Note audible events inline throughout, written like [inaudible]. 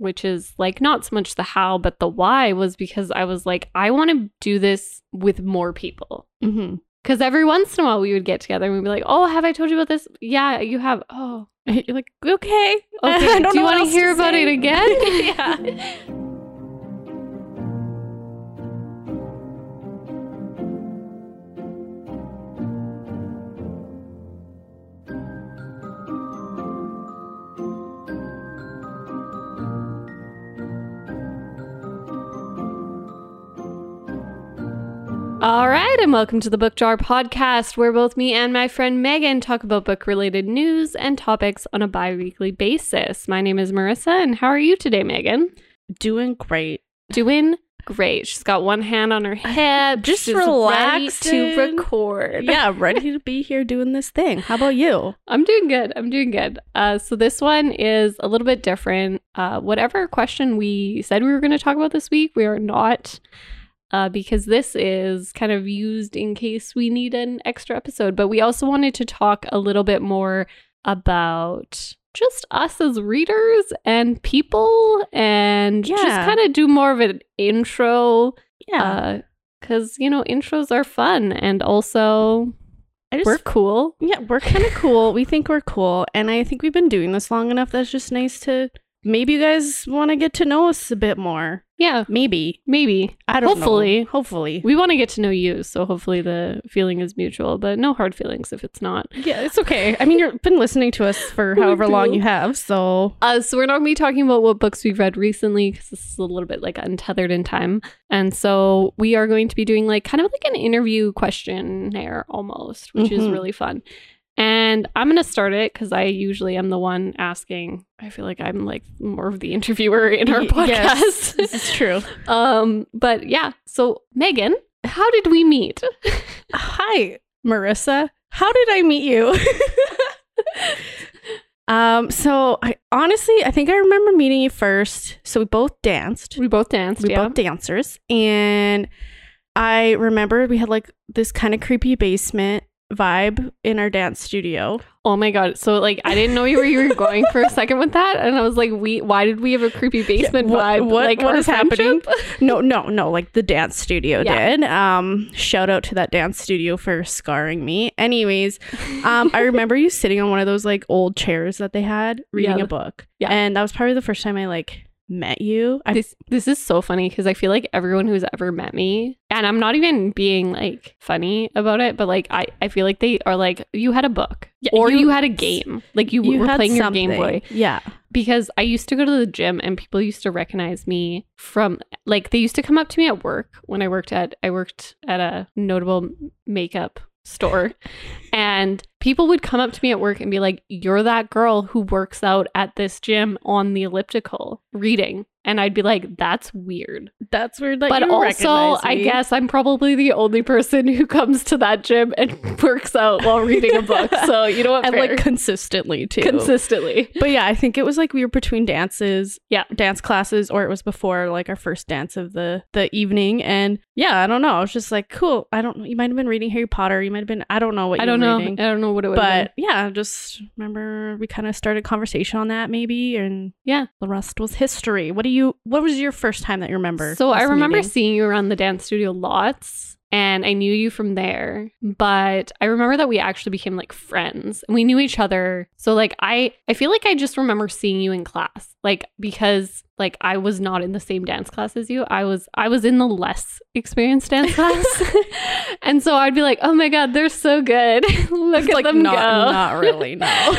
which is like not so much the how, but the why was because I was like, I want to do this with more people. Mm-hmm. Because every once in a while we would get together and we'd be like, oh, have I told you about this? Yeah, you have. Oh, [laughs] You're like, okay. okay. [laughs] Do you want to hear about say." it again? [laughs] yeah. All right, and welcome to the Book Jar podcast, where both me and my friend Megan talk about book related news and topics on a bi weekly basis. My name is Marissa, and how are you today, Megan? Doing great. Doing great. She's got one hand on her [laughs] hip, Just She's ready to record. Yeah, ready to [laughs] be here doing this thing. How about you? I'm doing good. I'm doing good. Uh, so this one is a little bit different. Uh, whatever question we said we were going to talk about this week, we are not, uh, because this is kind of used in case we need an extra episode. But we also wanted to talk a little bit more about just us as readers and people, and just kind of do more of an intro. Yeah. because you know intros are fun and also I just we're cool. Yeah, we're kind of cool. We think we're cool. And I think we've been doing this long enough that's just nice to maybe you guys want to get to know us a bit more. Yeah, Maybe. maybe. I don't Hopefully. know. Hopefully. We want to get to know you, so hopefully the feeling is mutual, but no hard feelings if it's not. Yeah, it's okay. I mean, you've been listening to us for [laughs] however long you have, so Uh, so we're not going to be talking about what books we've read recently because this is a little bit like untethered in time. And so we are going to be doing like kind of like an interview questionnaire almost, which is Mhm. really fun. And I'm going to start it because I usually am the one asking. I feel like I'm like more of the interviewer in our podcast. yes, this is true. [laughs] um, but yeah. So Megan, how did we meet? [laughs] Hi, Marissa. How did I meet you? [laughs] um, so I honestly, I think I remember meeting you first. So we both danced. we both danced. we yeah. both dancers and i remember we had like this kind of creepy basement vibe in our dance studio Oh my god! So like, I didn't know where you were going for a [laughs] second with that, and I was like, "We, why did we have a creepy basement what- vibe? what- like, what is is happening? [laughs] no no no like the dance studio Yeah. did um shout out to that dance studio for scarring me anyways um i remember you sitting on one of those like old chairs that they had [laughs] reading Yeah. a book Yeah. and that was probably the first time i like met you i This this is so funny because I feel like everyone who's ever met me, and I'm not even being like funny about it, but like I, I feel like they are like you had a book Yeah, or you, you- had a game, like you, you were playing your Game. Boy. yeah Because I used to go to the gym and people used to recognize me from like they used to come up to me at work when I worked at I worked at a notable makeup store [laughs] and people would come up to me at work and be like you're that girl who works out at this gym on the elliptical reading and I'd be like that's weird that's weird that but you also I guess I'm probably the only person who comes to that gym and [laughs] works out while reading a book so you know what and fair. like consistently too consistently But yeah, I think it was like we were between dances, Yeah. dance classes, or it was before like our first dance of the the evening. And yeah, I don't know. I was just like, cool. I don't. You might have been reading Harry Potter. You might have been. I don't know what. I you don't were know Reading. I don't know what it was. have been. But yeah, just remember we kind of started conversation on that maybe, and Yeah. the rest was history. What do you? What was your first time that you remember? So I remember meeting? seeing you around the dance studio lots and I knew you from there. But I remember that we actually became like friends and we knew each other. So like I I feel like I just remember seeing you in class. Like because like I was not in the same dance class as you. I was I was in the less experienced dance class. [laughs] [laughs] and so I'd be like, "Oh my god, they're so good. [laughs] Look at like them not go." not really no.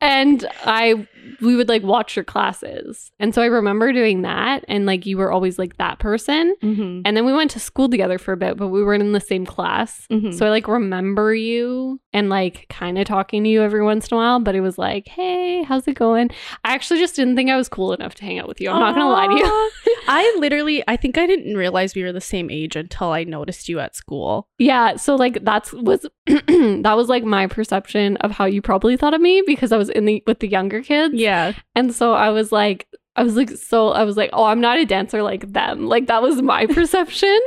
and I we would like watch your classes. And so I remember doing that and like you were always like that person. Mhm. And then we went to school together for a bit, but we weren't in the same class. Mhm. So I like remember you and like kind of talking to you every once in a while, but it was like, hey, how's it going? I actually just didn't think I was cool enough to hang out with you. I'm not gonna lie to you. [laughs] I literally, I think I didn't realize we were the same age until I noticed you at school. Yeah, so like that's was [clears throat] that was like my perception of how you probably thought of me because I was in the with the younger kids. Yeah. And so I was like, I was like, so I was like, oh, I'm not a dancer like them. Like that was my [laughs] perception.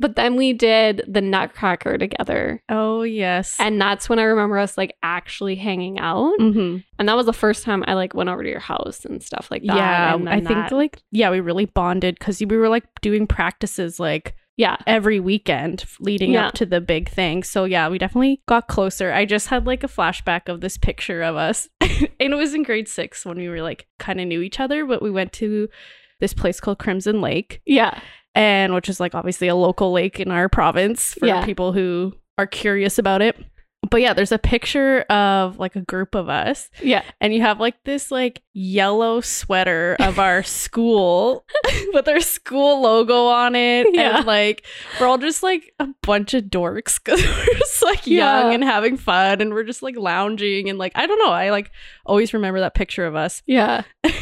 But then we did the Nutcracker together. Oh yes. And that's when I remember us like actually hanging out. hmm And that was the first time I like went over to your house and stuff like that. Yeah, I think that- like yeah, we really bonded because we were like doing practices like yeah. every weekend leading Yeah. up to the big thing. So yeah, we definitely got closer. I just had like a flashback of this picture of us. [laughs] and it was in grade 6 when we were like kind of knew each other, but we went to this place called Crimson Lake Yeah. and which is like obviously a local lake in our province for Yeah. people who are curious about it. But yeah, there's a picture of like a group of us Yeah. and you have like this like yellow sweater of our [laughs] school with our school logo on it Yeah. and like we're all just like a bunch of dorks because [laughs] we're just like Yeah. young and having fun and we're just like lounging and like i don't know i like always remember that picture of us Yeah. [laughs]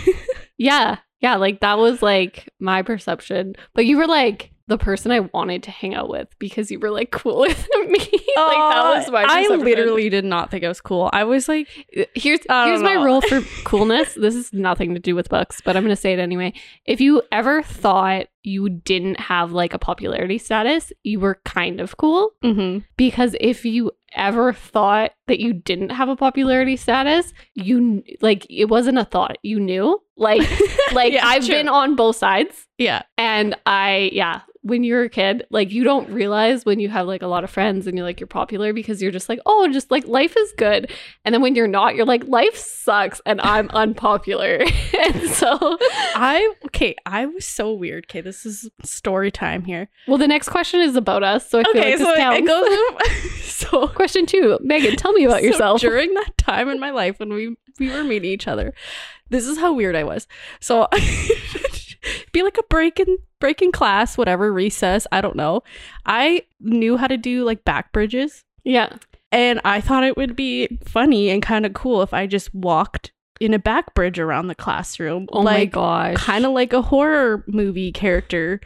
yeah. Yeah. Like that was like my perception. But you were like the person I wanted to hang out with because you were like cool [laughs] with me. like that was my Uh, i literally did not think i was cool i was like Here's here's my rule for [laughs] coolness. this is nothing to do with books, but I'm going to say it anyway. If you ever thought you didn't have like a popularity status, you were kind of cool. mhm. because if you ever thought that you didn't have a popularity status you like it wasn't a thought you knew like [laughs] like Yeah, i've true. been on both sides yeah and i yeah when you're a kid like you don't realize when you have like a lot of friends and you're like you're popular because you're just like oh just like life is good and then when you're not you're like life sucks and i'm [laughs] unpopular [laughs] and so i okay i was so weird okay this is story time here well the next question is about us so i feel okay like this so counts it goes [laughs] [laughs] so question two megan tell me about So yourself [laughs] during that time in my life when we we were meeting each other. This is how weird I was. So be like a break in break in class, whatever, recess, I don't know. I knew how to do like back bridges yeah and I thought it would be funny and kind of cool if I just walked in a back bridge around the classroom. oh my like gosh kind of like a horror movie character.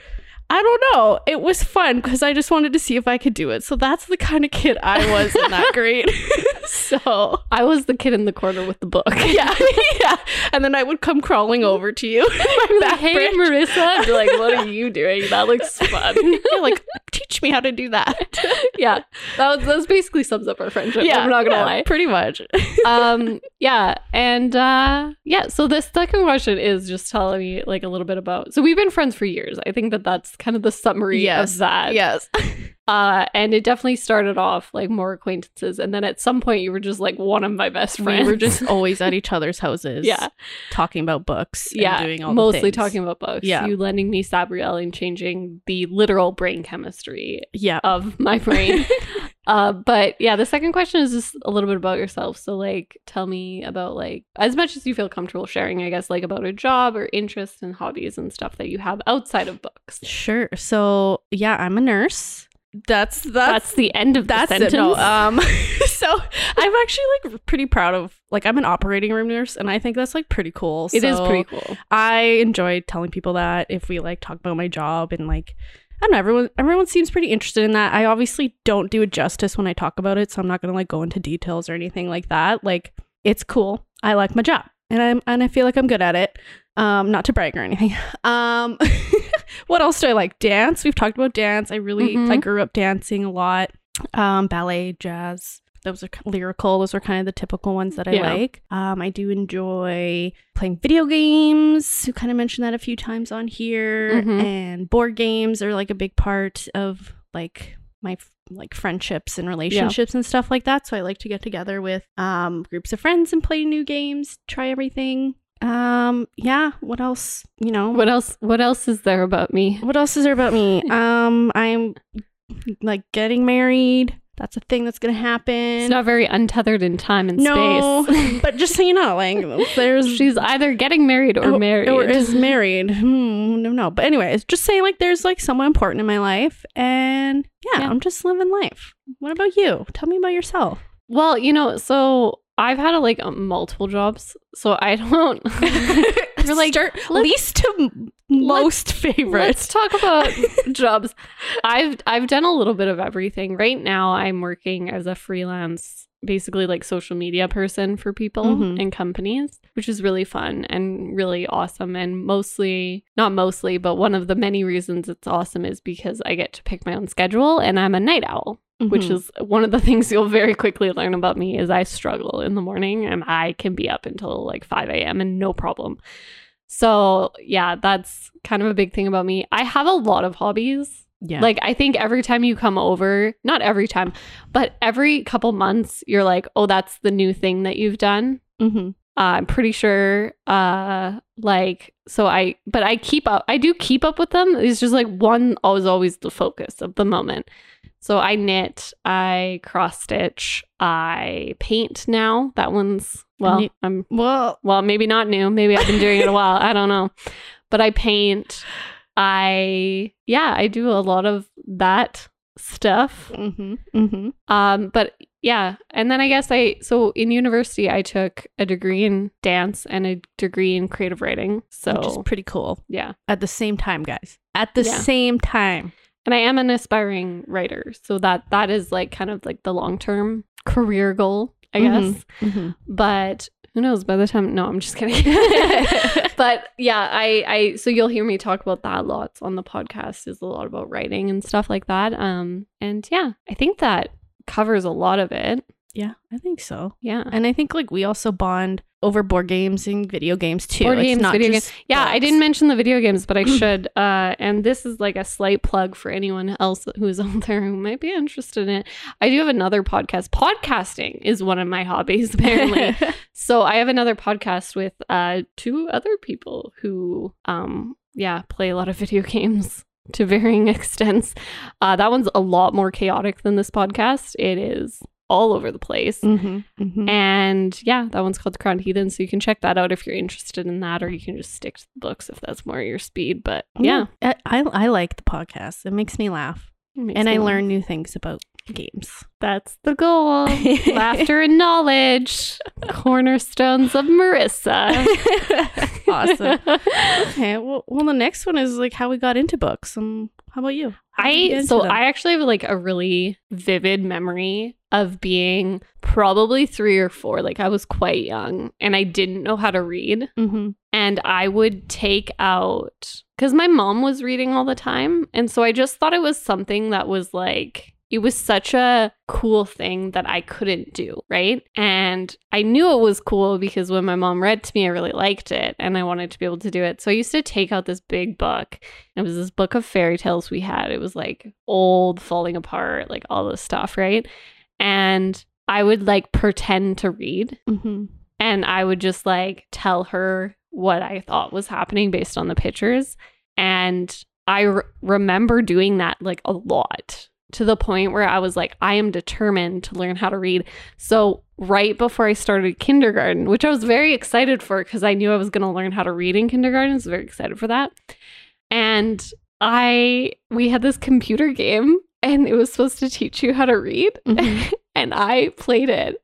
I don't know. It was fun because I just wanted to see if I could do it. So that's the kind of kid I was in that [laughs] grade. [laughs] so I was the kid in the corner with the book. [laughs] yeah, yeah. And then I would come crawling over to you. my Like, hey, bridge. Marissa. I'd be like, what are you doing? That looks fun. You're like, teach me how to do that. yeah, that, was, that basically sums up our friendship. Yeah, I'm not gonna yeah, lie. Pretty much. Um, yeah, and uh, yeah. So this second question is just telling me like a little bit about. So we've been friends for years. I think that that's kind of the summary Yes, of that. yes. [laughs] Uh, and it definitely started off like more acquaintances, and then at some point you were just like one of my best friends. We were just always at [laughs] each other's houses. yeah. Talking about books. and yeah, doing all the mostly talking about books. Yeah. you lending me Sabriel and changing the literal brain chemistry Yeah. of my brain. [laughs] uh, but yeah, the second question is just a little bit about yourself. So like, tell me about like as much as you feel comfortable sharing, I guess, like about a job or interests and hobbies and stuff that you have outside of books. Sure. So yeah, I'm a nurse. That's that's That's, the end of the sentence. it. No, um, [laughs] so I'm actually like pretty proud of like I'm an operating room nurse, and I think that's like pretty cool. it is So pretty cool. I enjoy telling people that if we like talk about my job and like I don't know, everyone everyone seems pretty interested in that. I obviously don't do it justice when I talk about it, so I'm not gonna like go into details or anything like that. Like it's cool. I like my job. And I'm and I feel like I'm good at it. Um, not to brag or anything. [laughs] Um [laughs] what else do I like? Dance. We've talked about dance. I really Mhm. I grew up dancing a lot. Um, ballet, jazz. Those are lyrical. Those are kind of the typical ones that I Yeah. like. Um, I do enjoy playing video games. You kind of mentioned that a few times on here. Mhm. And board games are like a big part of like my like friendships and relationships and stuff like that. So I like to get together with um groups of friends and play new games, try everything. Um, yeah. What else? You know, What else? What else is there about me? what else is there about me? [laughs] Um, I'm like getting married. That's a thing that's gonna happen. It's not very untethered in time and no, space. [laughs] but just so you know, like [laughs] there's She's either getting married or married. or is [laughs] married. Hmm, no, no. But anyways, just saying like there's like someone important in my life, and yeah, Yeah. I'm just living life. What about you? Tell me about yourself. Well, you know, so I've had like um, multiple jobs, so I [laughs] don't. [laughs] You're like, Start least to most favorite. Let's talk about [laughs] jobs. I've I've done a little bit of everything. Right now, I'm working as a freelance basically like social media person for people Mhm. and companies, which is really fun and really awesome. And mostly, not mostly, but one of the many reasons it's awesome is because I get to pick my own schedule and I'm a night owl, which Mhm. is one of the [laughs] things you'll very quickly learn about me is I struggle in the morning and I can be up until like 5 a.m. and no problem. So yeah, that's kind of a big thing about me. I have a lot of hobbies. yeah. Like I think every time you come over, not every time, but every couple months, you're like, oh, that's the new thing that you've done. hmm Uh, I'm pretty sure. Uh, like so, I but I keep up. I do keep up with them. It's just like one was always the focus of the moment. So I knit, I cross stitch, I paint now. That one's well. I'm Well, well, maybe not new. Maybe I've been doing it a while. I don't know. But I paint. I yeah, I do a lot of that stuff. hmm hmm Um, but yeah, and then I guess I so in university I took a degree in dance and a degree in creative writing. So which is pretty cool. yeah, At the same time, guys. At the Yeah. same time. And I am an aspiring writer, so that that is like kind of like the long term career goal, I Mhm. guess. hmm But who knows? By the time, no, I'm just kidding. [laughs] [laughs] but yeah, I, I, so you'll hear me talk about that lots on the podcast. Is a lot about writing and stuff like that. Um, and yeah, I think that covers a lot of it. Yeah, I think so. Yeah, And I think like we also bond over board games and video games too. Board It's games, not video just yeah. I didn't mention the video games, but I [clears throat] should. Uh, and this is like a slight plug for anyone else who's [laughs] out there who might be interested in it. I do have another podcast. Podcasting is one of my hobbies, [laughs] apparently. [laughs] So I have another podcast with uh two other people who um yeah, play a lot of video games to varying extents. Uh that one's a lot more chaotic than this podcast. It is all over the place. hmm hmm And yeah, that one's called The Crown Heathen. So you can check that out if you're interested in that, or you can just stick to the books if that's more your speed. But yeah, I, I I like the podcast. It makes me laugh, makes and me I laugh. learn new things about games. that's the goal. [laughs] Laughter and knowledge, cornerstones of Marissa. [laughs] awesome. [laughs] Okay, well, well, the next one is like how we got into books. Um, how about you? How did you get I so? I actually have like a really vivid memory of being probably three or four. Like I was quite young and I didn't know how to read. Mhm. And I would take out because my mom was reading all the time. And so I just thought it was something that was like it was such a cool thing that I couldn't do, right? And I knew it was cool because when my mom read to me, I really liked it and I wanted to be able to do it. So I used to take out this big book. It was this book of fairy tales we had. It was like old, falling apart, like all this stuff, right? And I would like pretend to read Mhm. and I would just like tell her what I thought was happening based on the pictures. And I re- remember doing that like a lot to the point where I was like, I am determined to learn how to read. So, right before I started kindergarten, which I was very excited for because I knew I was going to learn how to read in kindergarten, I was very excited for that. And I, we had this computer game and it was supposed to teach you how to read. Mhm. [laughs] and I played it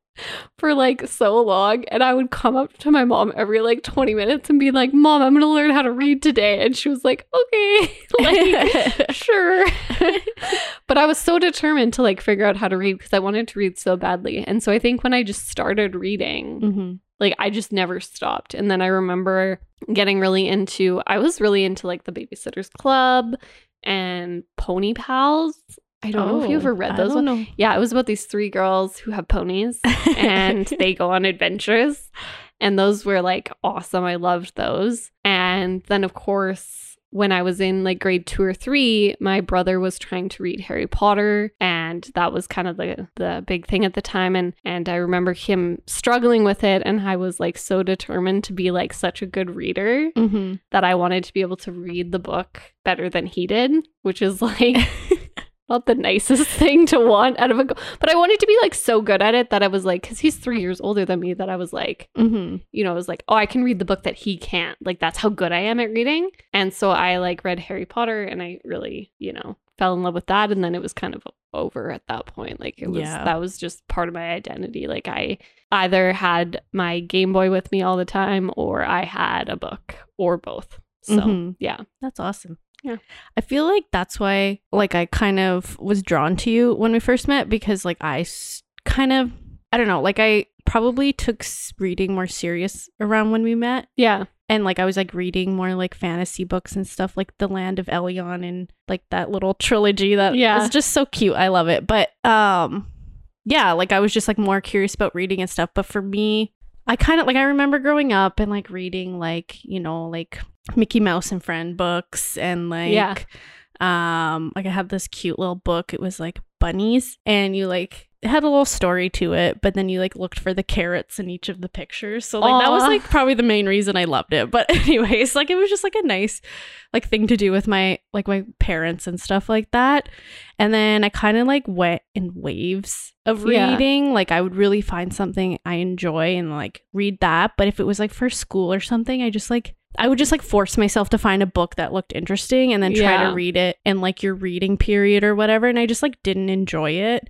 for like so long and I would come up to my mom every like 20 minutes and be like, "Mom, I'm going to learn how to read today." And she was like, "Okay." [laughs] like [laughs] sure. [laughs] but I was so determined to like figure out how to read because I wanted to read so badly. And so I think when I just started reading, Mhm. like I just never stopped. And then I remember getting really into I was really into like the Babysitters Club and Pony Pals. I don't know if you Oh, ever read I those don't ones. know. Yeah, it was about these three girls who have ponies and [laughs] they go on adventures. And those were like awesome. I loved those. And then, of course, when I was in like grade two or three, my brother was trying to read Harry Potter, and that was kind of the the big thing at the time. And and I remember him struggling with it, and I was like so determined to be like such a good reader Mhm. that I wanted to be able to read the book better than he did, which is like [laughs] not the nicest [laughs] thing to want out of a go- but I wanted to be like so good at it that I was like cuz he's 3 years older than me that I was like mm-hmm. you know I was like oh I can read the book that he can't like that's how good I am at reading and so I like read Harry Potter and I really you know fell in love with that and then it was kind of over at that point like it was Yeah. that was just part of my identity like I either had my Game Boy with me all the time or I had a book or both so Mhm. yeah That's awesome. Yeah. I feel like that's why like I kind of was drawn to you when we first met because like I s- kind of I don't know, like I probably took s- reading more serious around when we met. Yeah. And like I was like reading more like fantasy books and stuff like The Land of Elyon and like that little [laughs] trilogy that Yeah. is just so cute. I love it. But um yeah, like I was just like more curious about reading and stuff. But for me, I kind of like I remember growing up and like reading like, you know, like Mickey Mouse and Friend books and like Yeah. um like I had this cute little book. It was like bunnies and you like it had a little story to it, but then you like looked for the carrots in each of the pictures. So like that was like probably the main reason I loved it. But [laughs] anyways, like it was just like a nice like thing to do with my like my parents and stuff like that. And then I kind of like went in waves of Yeah. reading. Like I would really find something I enjoy and like read that. But if it was like for school or something, I just like I would just like force myself to find a book that looked interesting and then try Yeah. to read it in like your reading period or whatever. And I just like didn't enjoy it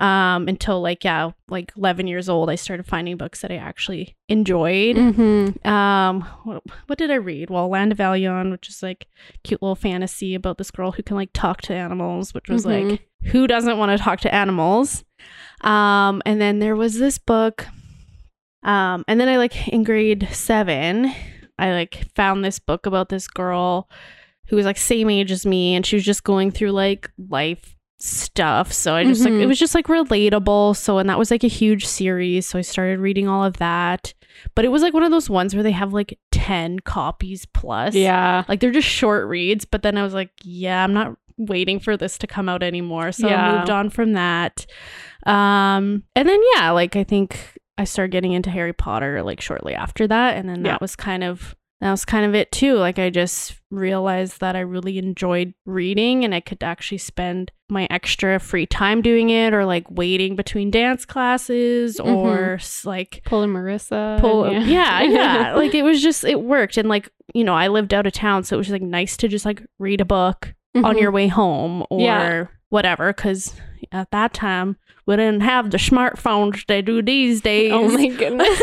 um until like yeah like 11 years old i started finding books that i actually enjoyed Mm-hmm. um what, what did i read well land of Elyon, which is like cute little fantasy about this girl who can like talk to animals which was Mhm. like who doesn't want to talk to animals um and then there was this book um and then i like in grade seven i like found this book about this girl who was like same age as me and she was just going through like life stuff. So i just like Mhm. it was just like relatable. So and that was like a huge series. So i started reading all of that. But it was like one of those ones where they have like 10 copies plus. Yeah. like they're just short reads. But then i was like yeah i'm not waiting for this to come out anymore. So Yeah. i moved on from that. Um and then yeah like i think i started getting into harry potter like shortly after that. And then that was kind of that was kind of it too like i just realized that i really enjoyed reading and i could actually spend my extra free time doing it or like waiting between dance classes Mhm. or like Pulling Marissa. pull and- yeah [laughs] yeah like it was just it worked and like you know i lived out of town so it was like nice to just like read a book on Mhm. your way home or Yeah. whatever because at that time we didn't have the smartphones they do these days [laughs] Oh my goodness.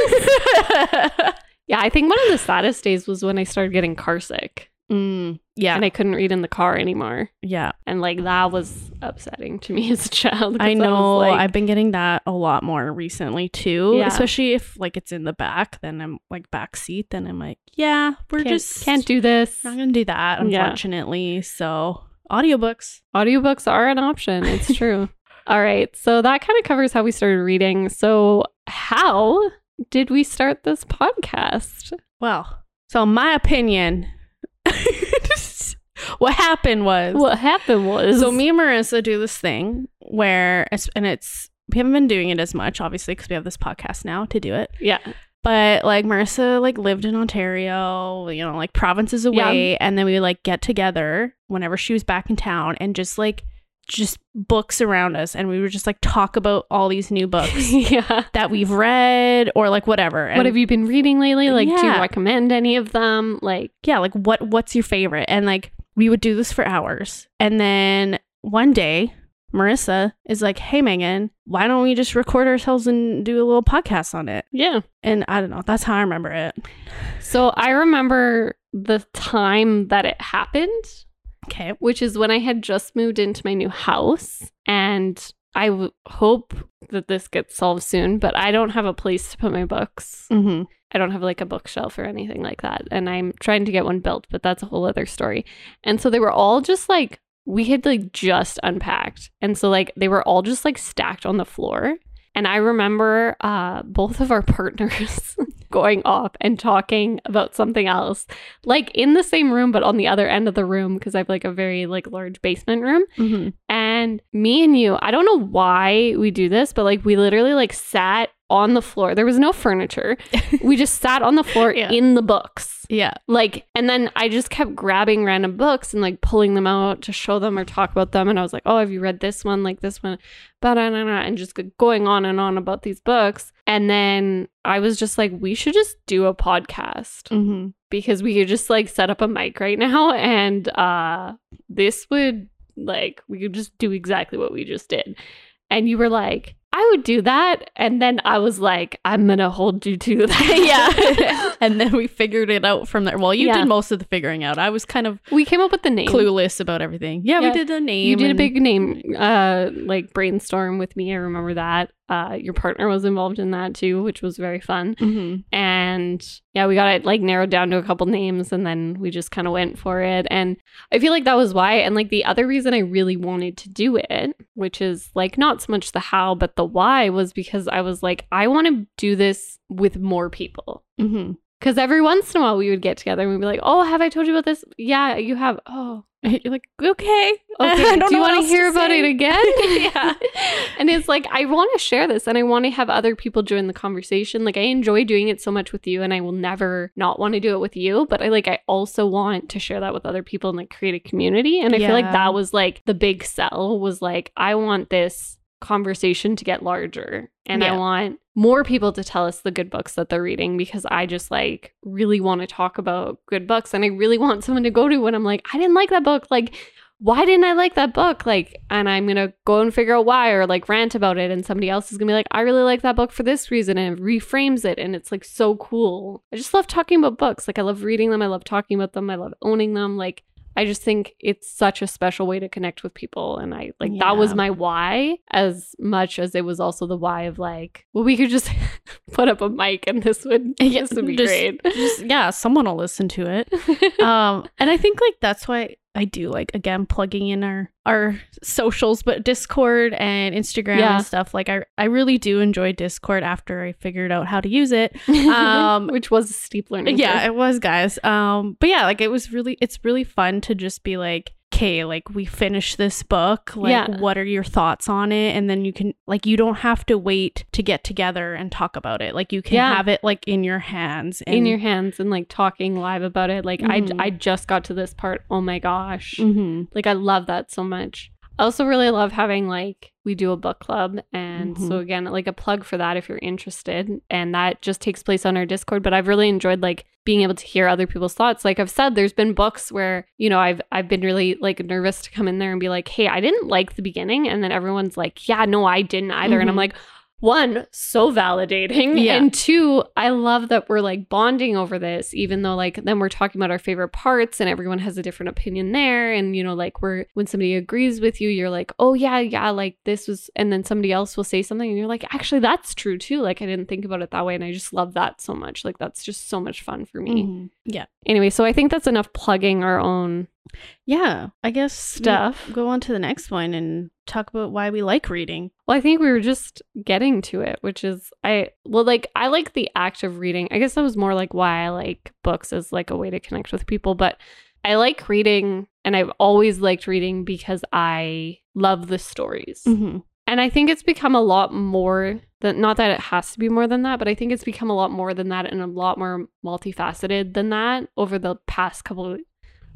[laughs] yeah, I think one of the saddest days was when I started getting car sick Mm, yeah and I couldn't read in the car anymore. yeah And like that was upsetting to me [laughs] as a child. i know like- i've been getting that a lot more recently too Yeah. especially if like it's in the back then i'm like back seat then i'm like yeah we're can't, just can't do this. not gonna do that Yeah. unfortunately so audiobooks Audiobooks are an option. It's [laughs] true. All right. So that kind of covers how we started reading. So, how did we start this podcast? Well, so my opinion, [laughs] what happened was What happened was so me and Marissa do this thing where and it's we haven't been doing it as much obviously because we have this podcast now to do it. Yeah. But like Marissa like lived in Ontario, you know, like provinces away, and then we would like get together whenever she was back in town and just like just books around us and we would just like talk about all these new books [laughs] yeah. that we've read or like whatever. what have you been reading lately? Like, do you recommend any of them? Like, yeah, like what what's your favorite? And like we would do this for hours. And then one day, Marissa is like, "Hey Megan, why don't we just record ourselves and do a little podcast on it?" yeah. And I don't know, that's how I remember it. So I remember the time that it happened, Okay. which is when I had just moved into my new house. And I w- hope that this gets solved soon, but I don't have a place to put my books. Mhm. I don't have like a bookshelf or anything like that. And I'm trying to get one built, but that's a whole other story. And so they were all just like, we had like just unpacked. And so like they were all just like stacked on the floor. And I remember uh, both of our [laughs] partners going off and talking about something else, like in the same room, but on the other end of the room, because I have like a very like large basement room. Mhm. And me and you, I don't know why we do this, but like we literally like sat on the floor. There was no furniture. [laughs] we just sat on the floor Yeah. in the books. Yeah. Like, and then I just kept grabbing random books and like pulling them out to show them or talk about them. And I was like, oh, have you read this one? Like this one, but and just going on and on about these books. And then I was just like, we should just do a podcast Mhm. because we could just like set up a mic right now and uh this would like we could just do exactly what we just did and you were like I would do that. And then I was like, I'm going to hold you to that. [laughs] yeah. [laughs] and then we figured it out from there. Well, you Yeah. did most of the figuring out. I was kind of we came up with the name. clueless about everything. Yeah, Yeah. we did the name. You did a big name, uh, like brainstorm with me. I remember that. Uh, your partner was involved in that too, which was very fun. Mhm. And yeah, we got it like narrowed down to a couple names and then we just kind of went for it. And I feel like that was why. And like the other reason I really wanted to do it, which is like not so much the how, but the why, was because I was like, I want to do this with more people. Mhm. Because every once in a while we would get together and we'd be like, oh, have I told you about this? Yeah, you have. Oh, [laughs] You're like, okay. [laughs] Okay. do you want to hear about say. it again? [laughs] Yeah. and it's like, I want to share this and I want to have other people join the conversation. Like, I enjoy doing it so much with you and I will never not want to do it with you. But I like, I also want to share that with other people and like create a community. And I feel like that was like the big sell was like, I want this conversation to get larger and I want more people to tell us the good books that they're reading because I just like really want to talk about good books and I really want someone to go to when I'm like, I didn't like that book. Like, why didn't I like that book? Like, and I'm gonna go and figure out why or like rant about it, and somebody else is gonna be like, I really like that book for this reason, and it reframes it, and it's like so cool. I just love talking about books. Like, I love reading them, I love talking about them, I love owning them. Like, I just think it's such a special way to connect with people, and I like that was my why as much as it was also the why of like, well, we could just [laughs] put up a mic and this would [laughs] Yeah, this would be just- great. Just, yeah, someone will listen to it. [laughs] um and i think like that's why i do like again plugging in our our socials but discord and instagram Yeah. and stuff like i i really do enjoy discord after i figured out how to use it [laughs] Um, which was a steep learning. yeah curve. it was guys um but yeah like it was really it's really fun to just be like okay like we finished this book like Yeah. what are your thoughts on it and then you can like you don't have to wait to get together and talk about it like you can Yeah. have it like in your hands in your hands and like talking live about it. Like Mhm. I I just got to this part. Oh my gosh. hmm Like I love that so much. I also really love having like we do a book club and so Mhm. again like a plug for that if you're interested and that just takes place on our Discord but I've really enjoyed like being able to hear other people's thoughts like I've said there's been books where you know I've I've been really like nervous to come in there and be like hey I didn't like the beginning and then everyone's like yeah no I didn't either and I'm Mhm. like one so validating Yeah. and two i love that we're like bonding over this even though like then we're talking about our favorite parts and everyone has a different opinion there and you know like we're when somebody agrees with you you're like oh yeah yeah like this was and then somebody else will say something and you're like actually that's true too like i didn't think about it that way and i just love that so much like that's just so much fun for me Mhm. Yeah. anyway so i think that's enough plugging our own Yeah. I guess stuff go on to the next one and talk about why we like reading. Well, I think we were just getting to it, which is I well, like I like the act of reading. I guess that was more like why I like books as like a way to connect with people. But I like reading, and I've always liked reading because I love the stories. Mm-hmm. And I think it's become a lot more than not that it has to be more than that, but I think it's become a lot more than that and a lot more multifaceted than that over the past couple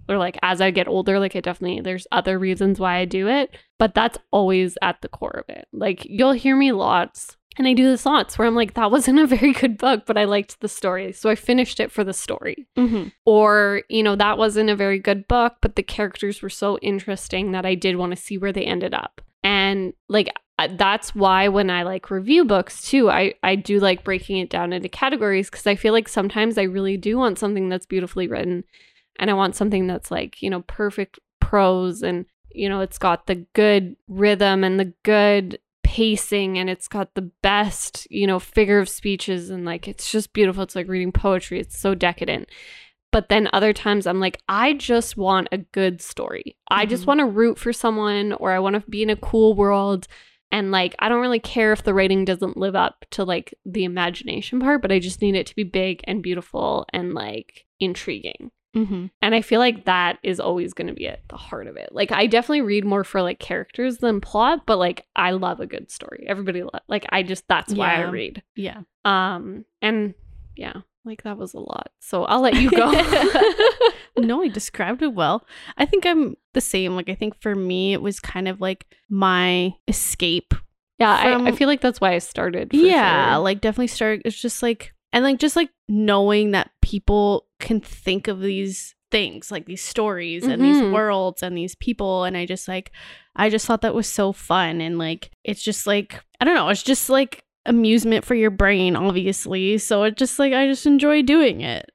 or like as I get older, like it definitely there's other reasons why I do it, but that's always at the core of it. Like you'll hear me lots and I do this lots where I'm like, that wasn't a very good book, but I liked the story. So I finished it for the story. Mm-hmm. Or, you know, that wasn't a very good book, but the characters were so interesting that I did want to see where they ended up. And like that's why when I like review books too, I I do like breaking it down into categories because I feel like sometimes I really do want something that's beautifully written and I want something that's like, you know, perfect prose and you know, it's got the good rhythm and the good pacing and it's got the best, you know, figure of speeches and like it's just beautiful. It's like reading poetry. It's so decadent. But then other times I'm like, I just want a good story. I just Mhm. want to root for someone or I want to be in a cool world. And like, I don't really care if the writing doesn't live up to like the imagination part, but I just need it to be big and beautiful and like intriguing. Mm-hmm. And I feel like that is always going to be at the heart of it. Like I definitely read more for like characters than plot, but like I love a good story. Everybody lo- like I just that's why I read. Yeah. Um and yeah, like that was a lot. So I'll let you go. [laughs] [laughs] no, I described it well. I think I'm the same. Like, I think for me, it was kind of like my escape. yeah, I, I feel like that's why I started. for yeah, sure. like definitely start. It's just like, and like just like knowing that people can think of these things like these stories and these Mhm. worlds and these people and i just like i just thought that was so fun and like it's just like i don't know it's just like amusement for your brain obviously so it just like i just enjoy doing it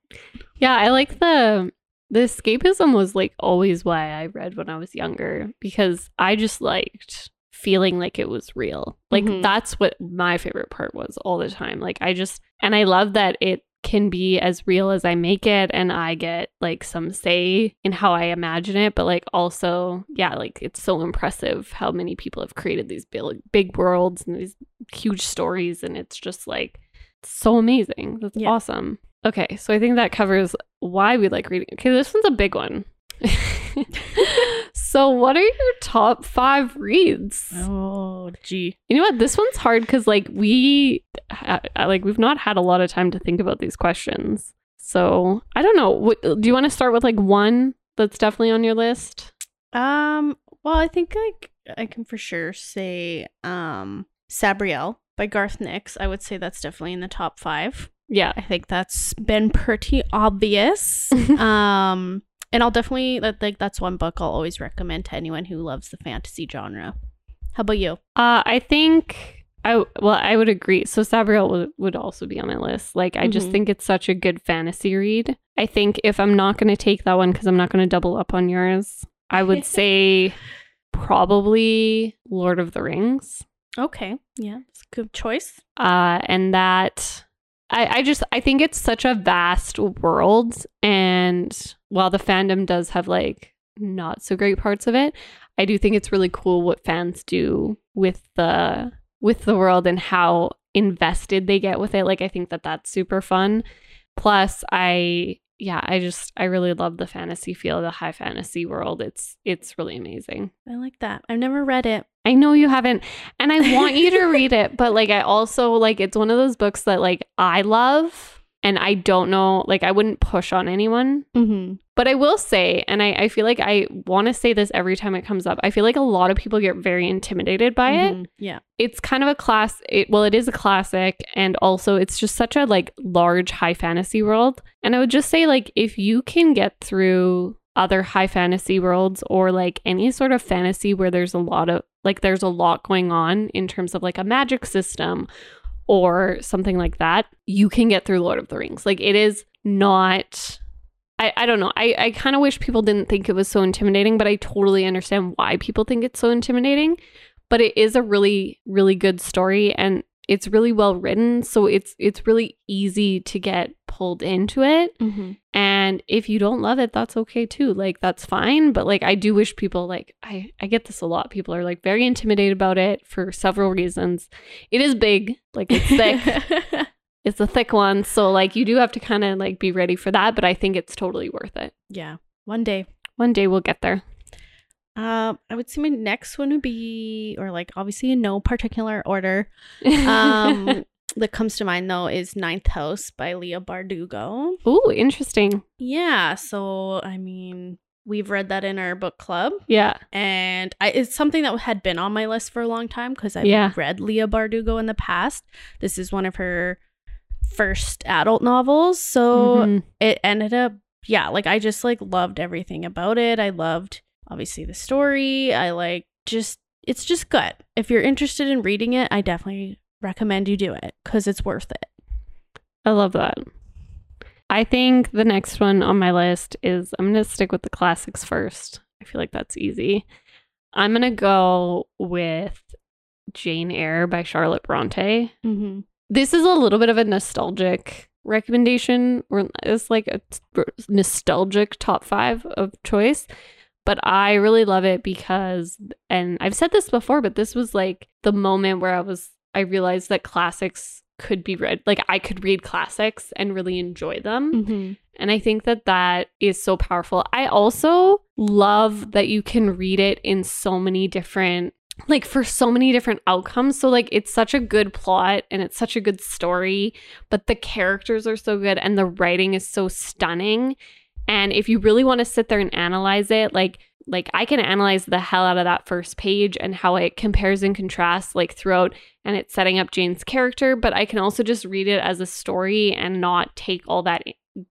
Yeah, I like the the escapism was like always why I read when I was younger because I just liked feeling like it was real. Like Mhm. that's what my favorite part was all the time. Like I just and I love that it can be as real as I make it and I get like some say in how I imagine it, but like also, yeah, like it's so impressive how many people have created these big big worlds and these huge stories and it's just like so amazing. That's Yeah. awesome. Okay, so I think that covers why we like reading. Okay, this one's a big one. [laughs] [laughs] so, what are your top five reads? oh gee You know what? This one's hard because like we, like we've not had a lot of time to think about these questions. So I don't know. What, do you want to start with like one that's definitely on your list? Um, well, I think like I can for sure say um Sabriel by Garth Nix. I would say that's definitely in the top five. Yeah. I think that's been pretty obvious. [laughs] um, and I'll definitely that like that's one book I'll always recommend to anyone who loves the fantasy genre. How about you? Uh, I think I well, I would agree. So Sabriel would, would also be on my list. Like, I just Mhm. think it's such a good fantasy read. I think if I'm not going to take that one because I'm not going to double up on yours, I would [laughs] say probably Lord of the Rings. Okay, yeah, it's a good choice. Uh, and that I, I just I think it's such a vast world, and while the fandom does have like not so great parts of it, I do think it's really cool what fans do with the with the world and how invested they get with it. Like I think that that's super fun. Plus, I yeah, I just I really love the fantasy feel of the high fantasy world. It's it's really amazing. I like that. I've never read it. I know you haven't, and I want you to read it, [laughs] but like I also like it's one of those books that like I love, and I don't know, like I wouldn't push on anyone, Mm-hmm. but I will say, and I, I feel like I want to say this every time it comes up. I feel like a lot of people get very intimidated by it. Yeah. It's kind of a class. It, well, it is a classic, and also it's just such a like large high fantasy world. And I would just say like if you can get through other high fantasy worlds or like any sort of fantasy where there's a lot of like there's a lot going on in terms of like a magic system or something like that, you can get through Lord of the Rings. Like it is not I, I don't know. I, I kind of wish people didn't think it was so intimidating, but I totally understand why people think it's so intimidating. But it is a really, really good story and it's really well written. So it's it's really easy to get pulled into it. Mm-hmm. And if you don't love it, that's okay too. Like that's fine. But like I do wish people like I, I get this a lot. People are like very intimidated about it for several reasons. It is big, like it's thick. [laughs] it's a thick one. So like you do have to kind of like be ready for that. But I think it's totally worth it. yeah. One day. One day we'll get there. Um, I would say my next one would be, or like obviously in no particular order. Um, [laughs] that comes to mind though is Ninth House by Leigh Bardugo. Ooh, interesting. Yeah, so I mean, we've read that in our book club, Yeah. and I, it's something that had been on my list for a long time because I've Yeah. read Leigh Bardugo in the past. This is one of her first adult novels, so Mhm. it ended up yeah like i just like loved everything about it i loved obviously the story i like just it's just good if you're interested in reading it i definitely recommend you do it because it's worth it I love that. I think the next one on my list is I'm going to stick with the classics first. I feel like that's easy. I'm going to go with Jane Eyre by Charlotte Bronte. mm-hmm. This is a little bit of a nostalgic recommendation, or it's like a nostalgic top five of choice. But I really love it because, and I've said this before, but this was like the moment where I was, I realized that classics could be read. Like I could read classics and really enjoy them. Mm-hmm. And I think that that is so powerful. I also love that you can read it in so many different like for so many different outcomes. So like it's such a good plot and it's such a good story, but the characters are so good and the writing is so stunning. And if you really want to sit there and analyze it, like like I can analyze the hell out of that first page and how it compares and contrasts like throughout and it's setting up Jane's character, but I can also just read it as a story and not take all that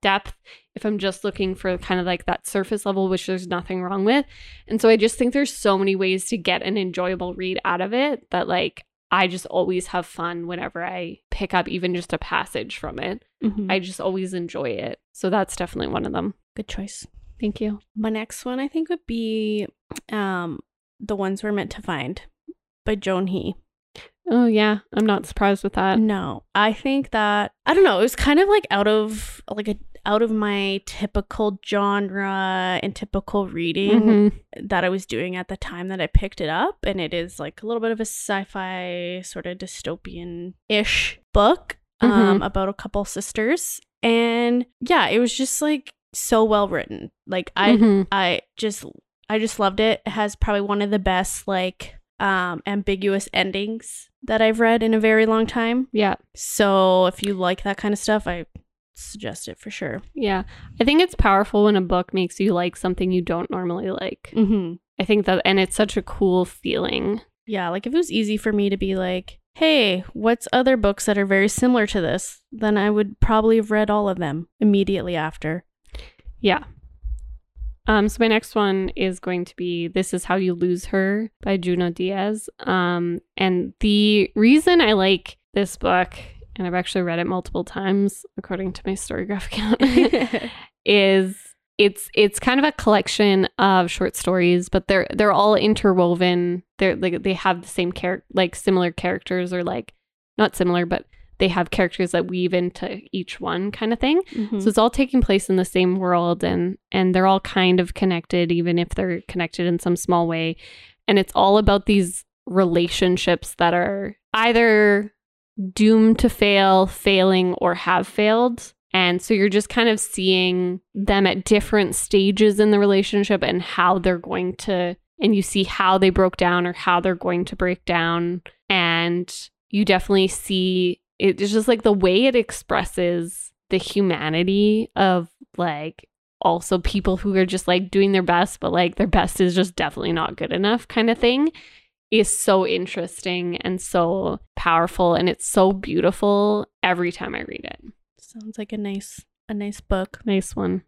depth if I'm just looking for kind of like that surface level, which there's nothing wrong with. And so I just think there's so many ways to get an enjoyable read out of it that like I just always have fun whenever I pick up even just a passage from it. Mhm. I just always enjoy it. So that's definitely one of them. Good choice. Thank you. My next one I think would be um The Ones We're Meant to Find by Joan He. Oh yeah, I'm not surprised with that. No, I think that I don't know. It was kind of like out of like a out of my typical genre and typical reading Mhm. that I was doing at the time that I picked it up, and it is like a little bit of a sci-fi sort of dystopian ish book um, about a couple sisters, and yeah, it was just like so well written. Like I Mhm. I just I just loved it. It has probably one of the best like um ambiguous endings that I've read in a very long time. Yeah. So if you like that kind of stuff, I suggest it for sure. Yeah. I think it's powerful when a book makes you like something you don't normally like. Mm-hmm. I think that, and it's such a cool feeling. Yeah, like if it was easy for me to be like, hey, what's other books that are very similar to this? Then I would probably have read all of them immediately after. Yeah. Um, so my next one is going to be This Is How You Lose Her by Junot Díaz. Um, and the reason I like this book, and I've actually read it multiple times, according to my Storygraph account, [laughs] [laughs] is it's it's kind of a collection of short stories, but they're they're all interwoven. They're like they have the same character, like similar characters, or like not similar, but they have characters that weave into each one, kind of thing. Mhm. So it's all taking place in the same world, and and they're all kind of connected, even if they're connected in some small way. And it's all about these relationships that are either doomed to fail, failing, or have failed. And so you're just kind of seeing them at different stages in the relationship and how they're going to, and you see how they broke down or how they're going to break down. And you definitely see it's just like the way it expresses the humanity of like also people who are just like doing their best, but like their best is just definitely not good enough kind of thing is so interesting and so powerful and it's so beautiful every time I read it. Sounds like a nice a nice book. Nice one.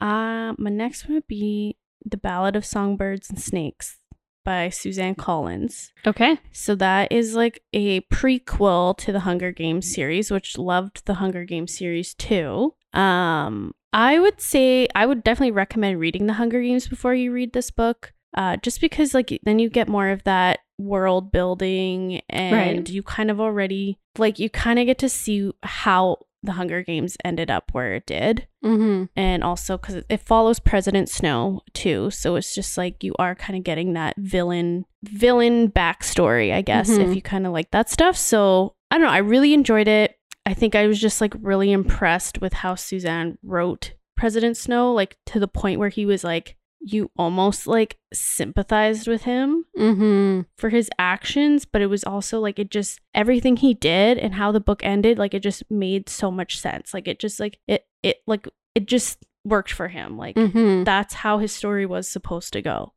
Uh, my next one would be The Ballad of Songbirds and Snakes by Suzanne Collins. Okay. So that is like a prequel to the Hunger Games series, which loved the Hunger Games series too. Um, I would say I would definitely recommend reading the Hunger Games before you read this book. Uh, just because like then you get more of that world building and Right. you kind of already like you kind of get to see how the Hunger Games ended up where it did Mm-hmm. and also because it follows President Snow too, so it's just like you are kind of getting that villain villain backstory, I guess, Mhm. if you kind of like that stuff. So I don't know, I really enjoyed it. I think I was just like really impressed with how Suzanne wrote President Snow, like to the point where he was like you almost like sympathized with him Mm-hmm. for his actions, but it was also like it just everything he did and how the book ended, like it just made so much sense. Like it just like it it like it just worked for him. Like Mm-hmm. that's how his story was supposed to go.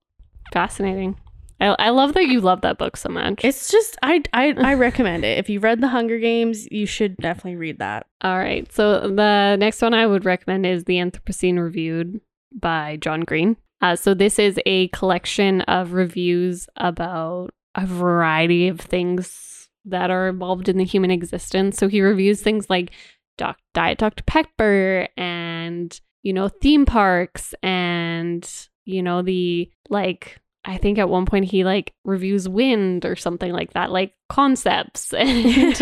Fascinating. I, I love that you love that book so much. It's just I I [laughs] I recommend it. If you read The Hunger Games, you should definitely read that. All right. So the next one I would recommend is The Anthropocene Reviewed by John Green. Uh, so this is a collection of reviews about a variety of things that are involved in the human existence. So he reviews things like Doc, Diet Dr. Pepper and, you know, theme parks and, you know, the like I think at one point he like reviews wind or something like that, like concepts. [laughs] And,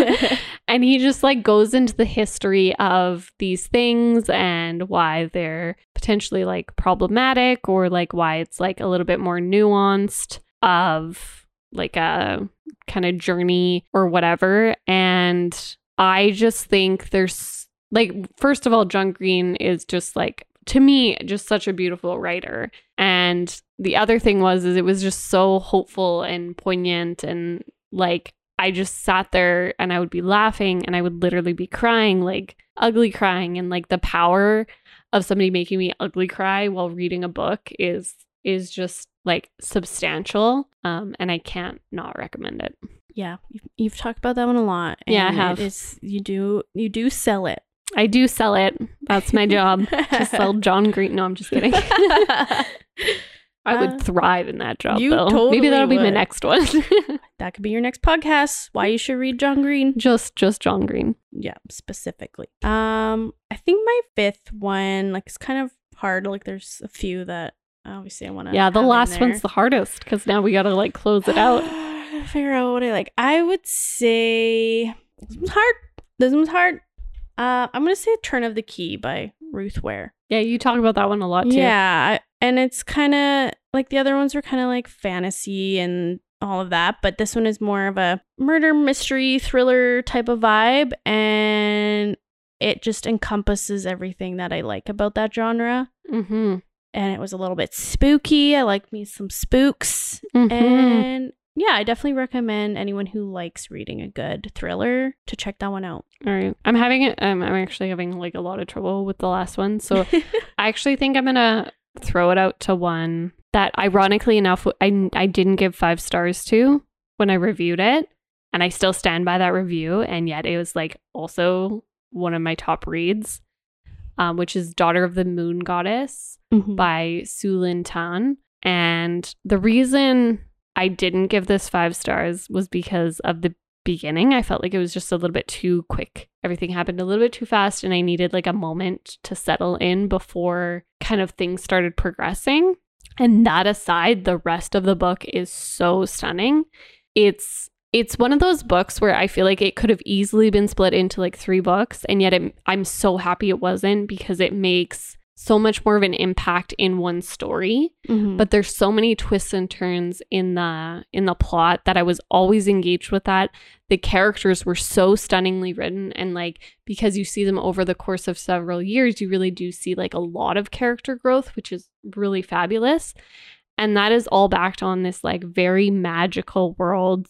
[laughs] and he just like goes into the history of these things and why they're potentially like problematic or like why it's like a little bit more nuanced of like a kind of journey or whatever. And I just think there's like, first of all, John Green is just like, to me, just such a beautiful writer. And the other thing was, is it was just so hopeful and poignant and like, I just sat there and I would be laughing and I would literally be crying, like ugly crying. And like the power of somebody making me ugly cry while reading a book is is just like substantial. Um, and I can't not recommend it. Yeah, you've, you've talked about that one a lot. Yeah, I have. It is, you do you do sell it. I do sell it. That's my job. to [laughs] sell John Green. No, I'm just kidding. [laughs] I would Uh, thrive in that job you though. Maybe that'll be my next one. [laughs] that could be your next podcast. Why you should read John Green. just just John Green. Yeah, specifically. Um, I think my fifth one, like, it's kind of hard. Like, there's a few that obviously I want to. Yeah, the last one's the hardest because now we gotta like close it out. [sighs] Figure out what I like. I would say this one's hard. This one's hard. Uh, I'm gonna say "Turn of the Key" by Ruth Ware. Yeah, you talk about that one a lot too. Yeah, and it's kind of like the other ones were kind of like fantasy and all of that, but this one is more of a murder mystery thriller type of vibe, and it just encompasses everything that I like about that genre. Mm-hmm. And it was a little bit spooky. I like me some spooks, Mm-hmm. and yeah, I definitely recommend anyone who likes reading a good thriller to check that one out. All right. I'm having it. Um, I'm actually having like a lot of trouble with the last one. So [laughs] I actually think I'm gonna throw it out to one that, ironically enough, I I didn't give five stars to when I reviewed it, and I still stand by that review. And yet it was like also one of my top reads, um, which is "Daughter of the Moon Goddess" Mhm. by Sue Lynn Tan. And the reason I didn't give this five stars was because of the beginning. I felt like it was just a little bit too quick. Everything happened a little bit too fast, and I needed like a moment to settle in before kind of things started progressing. And that aside, the rest of the book is so stunning. It's it's one of those books where I feel like it could have easily been split into like three books, and yet it, I'm so happy it wasn't because it makes so much more of an impact in one story Mhm. but there's so many twists and turns in the in the plot that I was always engaged with that. The characters were so stunningly written and like because you see them over the course of several years, you really do see like a lot of character growth, which is really fabulous. And that is all backed on this like very magical world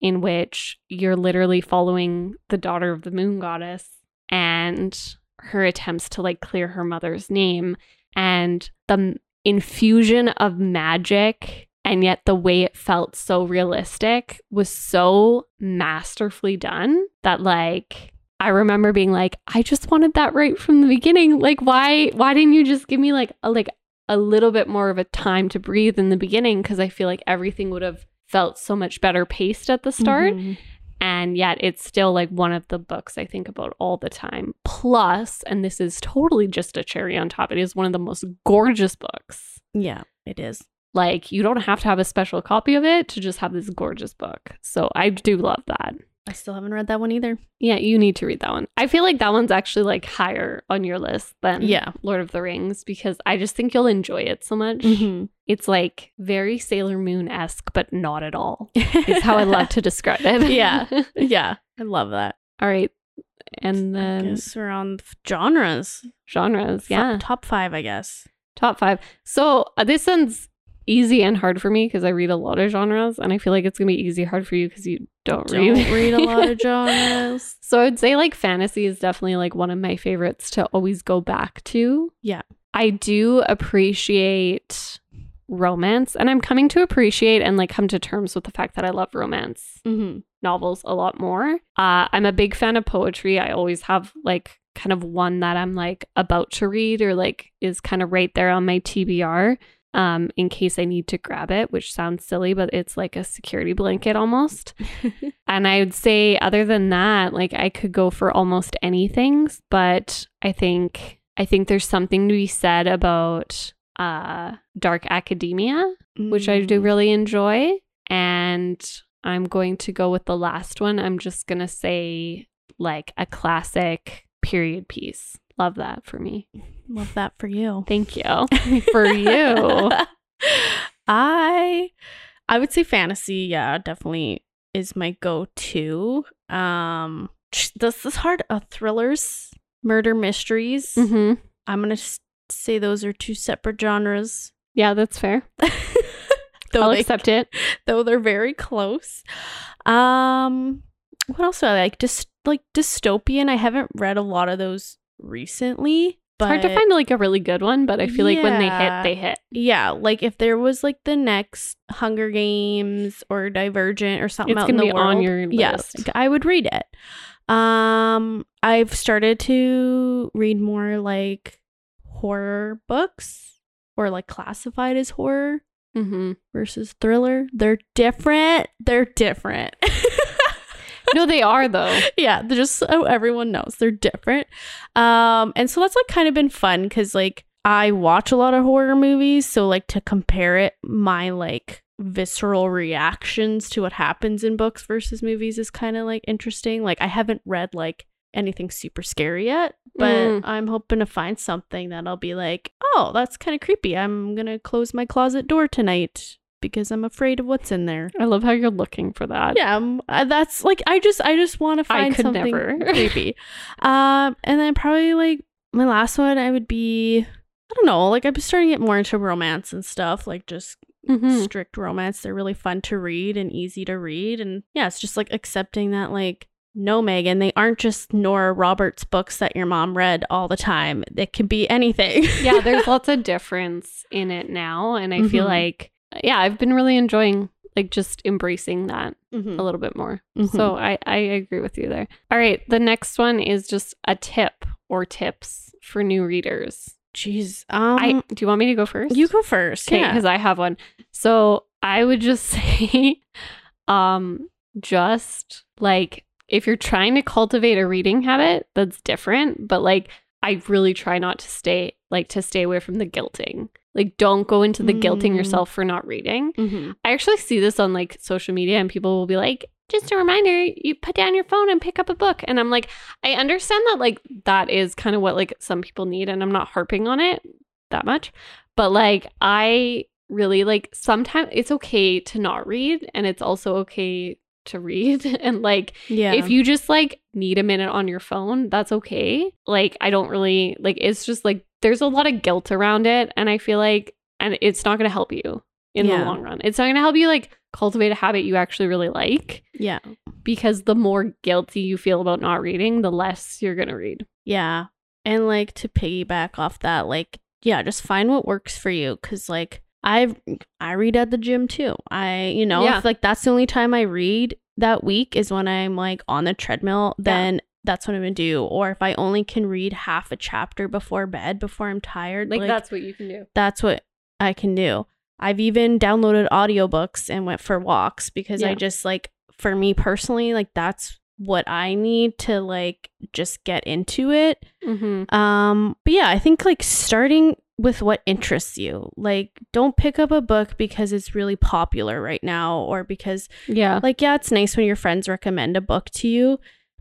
in which you're literally following the daughter of the moon goddess and her attempts to like clear her mother's name and the infusion of magic and yet the way it felt so realistic was so masterfully done that like I remember being like I just wanted that right from the beginning. Like why why didn't you just give me like a like a little bit more of a time to breathe in the beginning? Because I feel like everything would have felt so much better paced at the start. Mhm. And yet it's still like one of the books I think about all the time. Plus, and this is totally just a cherry on top, it is one of the most gorgeous books. Yeah, it is. Like, you don't have to have a special copy of it to just have this gorgeous book. So, I do love that. I still haven't read that one either. Yeah, you need to read that one. I feel like that one's actually like higher on your list than Yeah. Lord of the Rings because I just think you'll enjoy it so much. Mhm. It's like very Sailor Moon esque, but not at all. It's how I love [laughs] to describe it. Yeah. [laughs] yeah, I love that. All right. And I then guess we're on genres. genres. Yeah. top five, I guess. Top five. So uh, this one's easy and hard for me because I read a lot of genres, and I feel like it's gonna be easy hard for you because you don't, Don't read read a lot of [laughs] genres. So I would say like fantasy is definitely like one of my favorites to always go back to. Yeah. I do appreciate romance, and I'm coming to appreciate and like come to terms with the fact that I love romance Mm-hmm. novels a lot more. Uh, I'm a big fan of poetry. I always have like kind of one that I'm like about to read or like is kind of right there on my TBR um, in case I need to grab it, which sounds silly, but it's like a security blanket almost. [laughs] and I would say, other than that, like I could go for almost anything, but I think I think there's something to be said about uh, dark academia which I do Mm. really enjoy. And I'm going to go with the last one. I'm just going to say like a classic period piece. Love that for me. love that for you. Thank you [laughs] for you. [laughs] I I would say fantasy, yeah, definitely is my go-to. Um this is hard. Uh, thrillers, murder mysteries. Mm-hmm. I'm gonna s- say those are two separate genres. Yeah, that's fair. [laughs] I'll they, accept it. though they're very close. Um, what else do I like? Just like dystopian. I haven't read a lot of those recently, But It's hard to find like a really good one, but I feel like when they hit, they hit. yeah, like if there was like the next Hunger Games or Divergent or something It's out in gonna the be on world, your yes. I would read it. Um, I've started to read more like horror books or like classified as horror hmm versus thriller. They're different. They're different. [laughs] [laughs] No, they are though. yeah, they're just so everyone knows they're different. Um, and so that's like kind of been fun because like I watch a lot of horror movies, so like to compare it, my like visceral reactions to what happens in books versus movies is kind of like interesting. Like I haven't read like anything super scary yet, but Mm. I'm hoping to find something that I'll be like, oh, that's kind of creepy. I'm gonna close my closet door tonight because I'm afraid of what's in there. I love how you're looking for that. Yeah, um, uh, that's like I just I just want to I find could something never. [laughs] creepy. Um, and then probably like my last one, I would be I don't know, like I'm starting to get more into romance and stuff, like just Mhm. strict romance. They're really fun to read and easy to read, and yeah, it's just like accepting that like. No, Megan, they aren't just Nora Roberts books that your mom read all the time. It can be anything. yeah, there's [laughs] lots of difference in it now, and I feel Mhm. like yeah, I've been really enjoying like just embracing that Mhm. a little bit more. Mhm. So I I agree with you there. All right, the next one is just a tip or tips for new readers. Jeez, um, I do you want me to go first? you go first. Okay, yeah. because I have one. So I would just [laughs] say, um, just like if you're trying to cultivate a reading habit, that's different. But like, I really try not to stay like to stay away from the guilting. Like, don't go into the guilting Mm. yourself for not reading. Mhm. I actually see this on like social media, and people will be like, just a reminder, you put down your phone and pick up a book. And I'm like, I understand that like that is kind of what like some people need, and I'm not harping on it that much. But like I really like sometimes it's okay to not read and it's also okay to read. [laughs] and like Yeah. if you just like need a minute on your phone, that's okay. Like I don't really like it's just like there's a lot of guilt around it and I feel like and it's not going to help you in Yeah. the long run. It's not going to help you like cultivate a habit you actually really like yeah. because the more guilty you feel about not reading, the less you're going to read. Yeah. And like to piggyback off that, like, yeah, just find what works for you. Cause like I've I read at the gym too. I you know, Yeah. if like that's the only time I read that week is when I'm like on the treadmill, Yeah. then that's what I'm gonna do. Or if I only can read half a chapter before bed before I'm tired. Like, that's what you can do. that's what I can do. I've even downloaded audiobooks and went for walks because I just like for me personally, like that's what I need to like just get into it. Mm-hmm. Um, but yeah, I think like starting with what interests you. Like don't pick up a book because it's really popular right now or because Yeah. like yeah, it's nice when your friends recommend a book to you,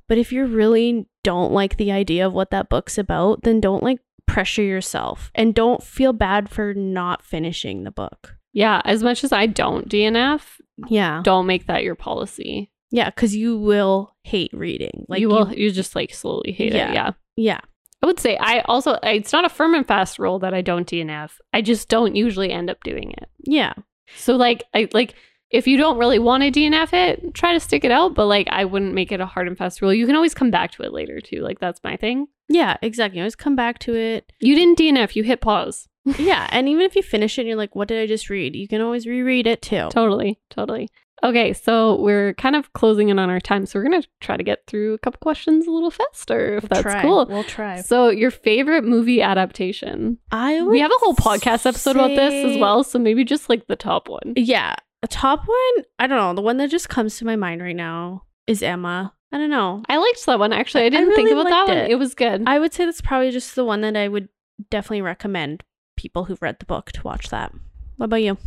but if you really don't like the idea of what that book's about, then don't like pressure yourself and don't feel bad for not finishing the book. Yeah. As much as I don't DNF, Yeah. don't make that your policy. Yeah, cuz you will hate reading. Like you will, you just like slowly hate Yeah. it. Yeah. Yeah. I would say I also, it's not a firm and fast rule that I don't DNF. I just don't usually end up doing it. Yeah. So like, I like, if you don't really want to DNF it, try to stick it out. But like, I wouldn't make it a hard and fast rule. You can always come back to it later too. Like that's my thing. Yeah, exactly. You always come back to it. You didn't DNF. You hit pause. yeah, and even if you finish it and you're like, what did I just read? You can always reread it too. Totally. Totally. Okay, so we're kind of closing in on our time, so we're gonna try to get through a couple questions a little faster, if that's Try. cool. We'll try. So, your favorite movie adaptation? I We have a whole podcast episode about this as well, so maybe just like the top one. Yeah. A top one, I don't know. The one that just comes to my mind right now is Emma. I don't know. I liked that one actually. I I didn't think really about that one. it. It was good. I would say that's probably just the one that I would definitely recommend people who've read the book to watch that. What about you?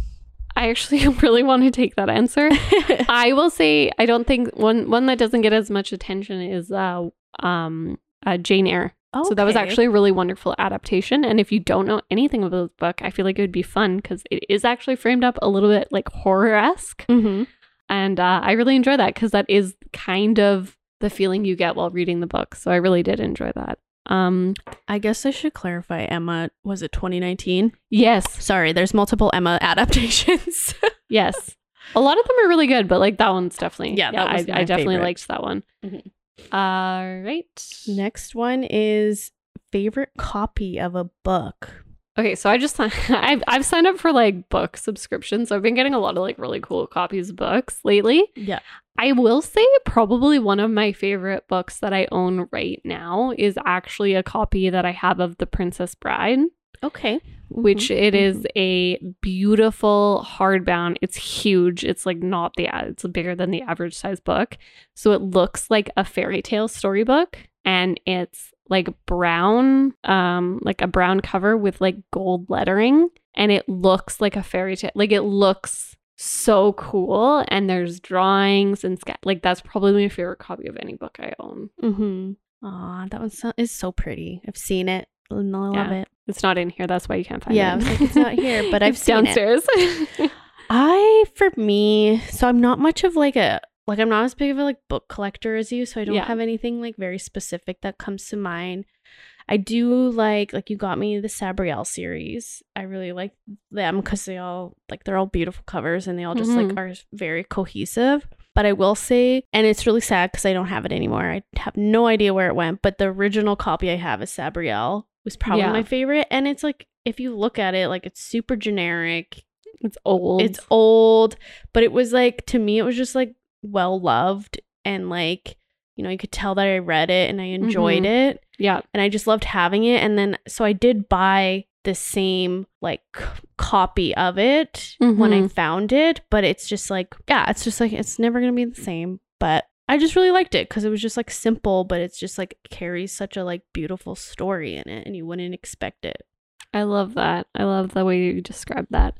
I actually [laughs] really want to take that answer. [laughs] I will say I don't think one one that doesn't get as much attention is uh um uh, Jane Eyre. Okay. So that was actually a really wonderful adaptation. And if you don't know anything about this book, I feel like it would be fun because it is actually framed up a little bit like horror esque. Mhm. And uh, I really enjoy that because that is kind of the feeling you get while reading the book. So I really did enjoy that. Um, I guess I should clarify. Emma, was it 2019? yes, Sorry, there's multiple Emma [laughs] adaptations. yes. A lot of them are really good, but like that one's definitely Yeah, that was I, I definitely favorite. liked that one. Mhm. All right. Next one is favorite copy of a book. Okay, so I just [laughs] I've I've signed up for like book subscriptions. So I've been getting a lot of like really cool copies of books lately. Yeah. I will say probably one of my favorite books that I own right now is actually a copy that I have of The Princess Bride, Okay. which Mhm, it is mhm. a beautiful hardbound. It's huge. It's like not the it's bigger than the average size book. So it looks like a fairy tale storybook and it's like brown um like a brown cover with like gold lettering and it looks like a fairy tale. Like it looks so cool and there's drawings and sca- like that's probably my favorite copy of any book I own. Mm-hmm. Aw, that one so- is so pretty. I've seen it and I love Yeah. it. It's not in here. That's why you can't find Yeah, it. Yeah, like, it's not here, but [laughs] I've It's seen it. downstairs. [laughs] I, for me, so I'm not much of like a like I'm not as big of a like book collector as you, so I don't Yeah. have anything like very specific that comes to mind. I do like like you got me the Sabriel series. I really like them because they all like they're all beautiful covers and they all just like Mhm. are very cohesive. But I will say, and it's really sad because I don't have it anymore. I have no idea where it went. But the original copy I have is Sabriel was probably Yeah. my favorite, and it's like if you look at it, like it's super generic. it's old. It's old, but it was like to me, it was just like well loved and like you know you could tell that I read it and I enjoyed Mhm. it yeah. and I just loved having it. And then so I did buy the same like c- copy of it when I Mhm. found it, but it's just like yeah, it's just like it's never gonna be the same. But I just really liked it because it was just like simple, but it's just like carries such a like beautiful story in it, and you wouldn't expect it. I love that. I love the way you described that.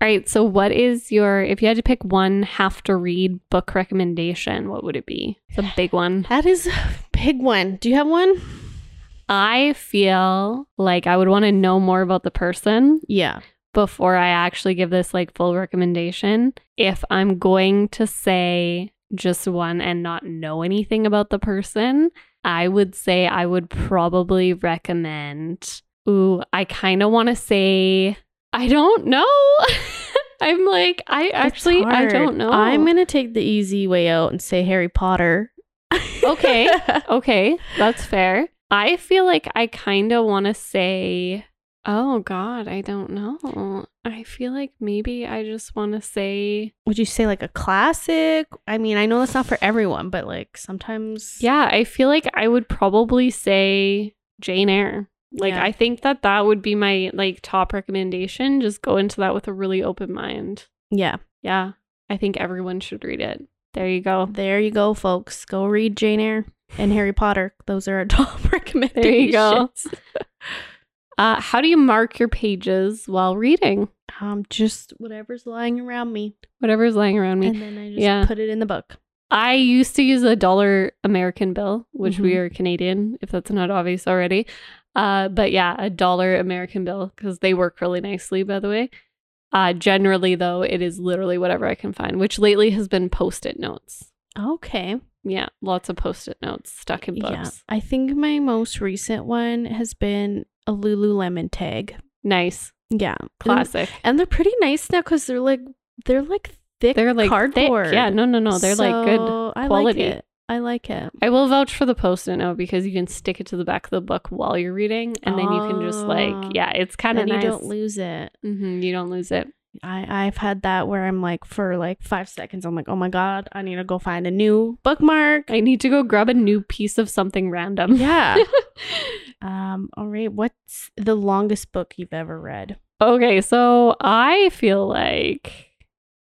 All right. So, what is your, if you had to pick one have to read book recommendation, what would it be? It's a big one. That is a big one. Do you have one? I feel like I would want to know more about the person Yeah. before I actually give this like full recommendation. If I'm going to say just one and not know anything about the person, I would say I would probably recommend. Ooh, I kind of want to say I don't know. [laughs] I'm like I actually I don't know. I'm gonna take the easy way out and say Harry Potter. [laughs] Okay. Okay, that's fair. I feel like I kind of want to say, oh God, I don't know. I feel like maybe I just want to say, Would you say like a classic? I mean, I know that's not for everyone, but like sometimes. yeah, I feel like I would probably say Jane Eyre. Like, Yeah. I think that that would be my like top recommendation. Just go into that with a really open mind. Yeah. Yeah, I think everyone should read it. There you go. There you go, folks. Go read Jane Eyre and Harry Potter. Those are our [laughs] top recommendations. There you go. [laughs] Uh, how do you mark your pages while reading? Um, just whatever's lying around me, Whatever's lying around me. and then I just Yeah. put it in the book. I used to use a dollar American bill, which we Mhm. are Canadian, if that's not obvious already. Uh, but yeah, a dollar American bill because they work really nicely, by the way. Uh, generally, though, it is literally whatever I can find, which lately has been post it notes. Okay. Yeah, lots of post it notes stuck in books. Yeah. I think my most recent one has been a Lululemon tag. Nice. Yeah. Classic. And they're pretty nice now because they're like they're like thick. They're like cardboard. Thick. Yeah, no, no, no. They're like good. So, I quality. Like it. I like it. I will vouch for the post it note because you can stick it to the back of the book while you're reading, and then you can just Oh. like, yeah, it's kind of And nice. you don't lose it. hmm you don't lose it. I I've had that where I'm like for like five seconds I'm like oh my god I need to go find a new bookmark. I need to go grab a new piece of something random. Yeah. [laughs] [laughs] um. All right. What's the longest book you've ever read? okay, so I feel like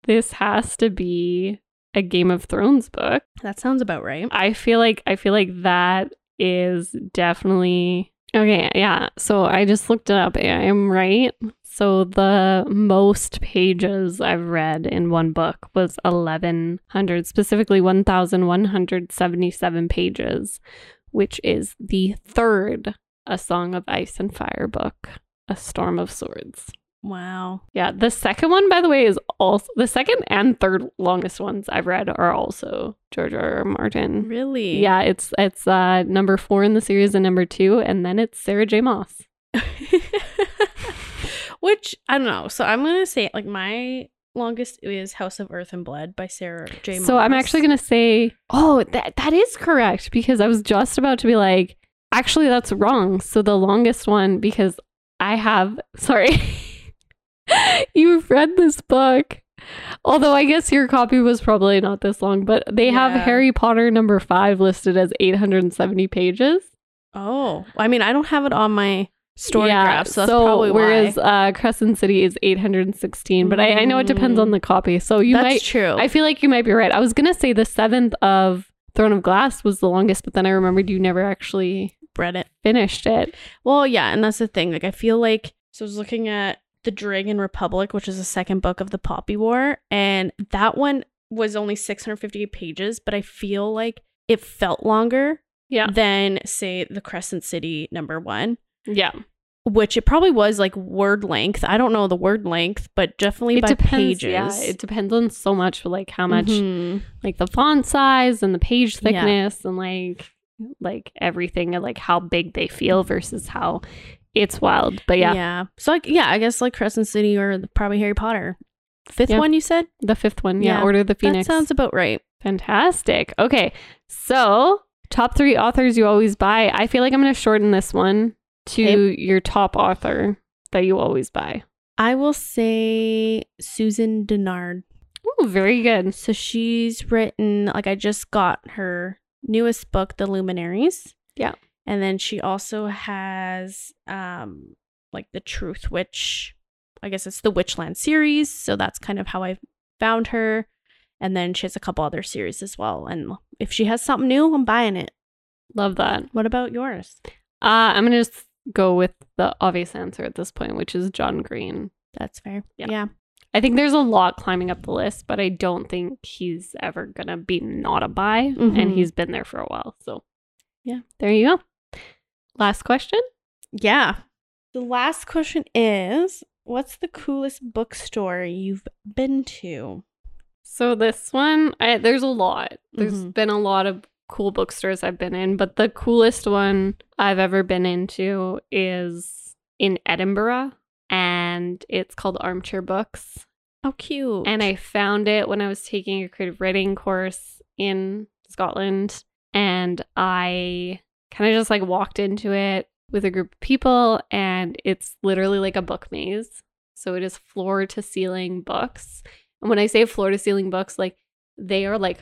this has to be a Game of Thrones book. That sounds about right. I feel like I feel like that is definitely okay. Yeah. So I just looked it up. I am right. So the most pages I've read in one book was eleven hundred, specifically one thousand one hundred seventy-seven pages, which is the third A Song of Ice and Fire book, A Storm of Swords. Wow. Yeah, the second one, by the way, is also the second and third longest ones I've read are also George R. R. Martin. Really? Yeah, it's it's uh number four in the series and number two, and then it's Sarah J. Maas. [laughs] [laughs] Which I don't know. So I'm gonna say like my longest is House of Earth and Blood by Sarah J. So I'm actually gonna say, oh, that that is correct because I was just about to be like, actually, that's wrong. So the longest one, because I have, sorry, [laughs] [laughs] you've read this book. Although I guess your copy was probably not this long, but they have Harry Potter number five listed as 870 pages. Oh, I mean, I don't have it on my story yeah, graph, so that's probably whereas uh, Crescent City is 816, but I, I know it depends on Mm. the copy. So you that's might, true. I feel like you might be right. I was gonna say the seventh of Throne of Glass was the longest, but then I remembered you never actually read it. finished it. Well, yeah, and that's the thing. Like, I feel like so I was looking at the Dragon Republic, which is the second book of the Poppy War, and that one was only 658 pages, but I feel like it felt longer Yeah, than say the Crescent City number one, yeah. which it probably was like word length. I don't know the word length, but definitely It by depends. pages. Yeah, it depends on so much, like how much, Mhm. like the font size and the page Yeah. thickness and like like everything and like how big they feel versus how it's wild. But yeah, yeah. So like, yeah, I guess like Crescent City or probably Harry Potter. Fifth Yeah. one you said? the fifth one. Yeah, Yeah, Order of the Phoenix. That sounds about right. Fantastic. Okay. So, top three authors you always buy. I feel like I'm going to shorten this one to your top author that you always buy. I will say Susan Dennard. Oh, very good. So she's written like I just got her newest book, The Luminaries. Yeah. And then she also has um like The Truthwitch. I guess it's the Witchland series, so that's kind of how I found her. And then she has a couple other series as well. And if she has something new, I'm buying it. Love that. What about yours? Uh, I'm going to just go with the obvious answer at this point, which is John Green. That's fair. Yeah. yeah. I think there's a lot climbing up the list, but I don't think he's ever going to be not a buy. And Mhm. he's been there for a while. So, Yeah. there you go. Last question. Yeah. The last question is what's the coolest bookstore you've been to? So this one, I, there's a lot. There's Mhm. been a lot of cool bookstores I've been in, but the coolest one I've ever been into is in Edinburgh, and it's called Armchair Books. Oh, cute. And I found it when I was taking a creative writing course in Scotland, and I kind of just like walked into it with a group of people, and it's literally like a book maze. So it is floor to ceiling books. And when I say floor to ceiling books, like they are like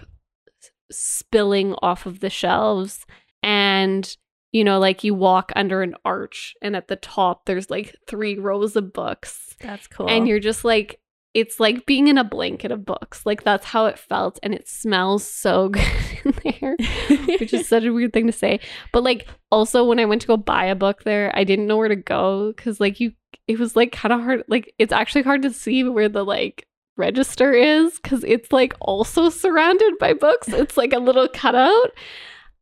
spilling off of the shelves. And, you know, like you walk under an arch, and at the top, there's like three rows of books. that's cool. And you're just like, it's like being in a blanket of books. Like that's how it felt. And it smells so [laughs] good in there, which is such a weird thing to say. But like, also, when I went to go buy a book there, I didn't know where to go because, like, you, it was like kind of hard. Like, it's actually hard to see where the like register is because it's like also surrounded by books. It's like a little cutout.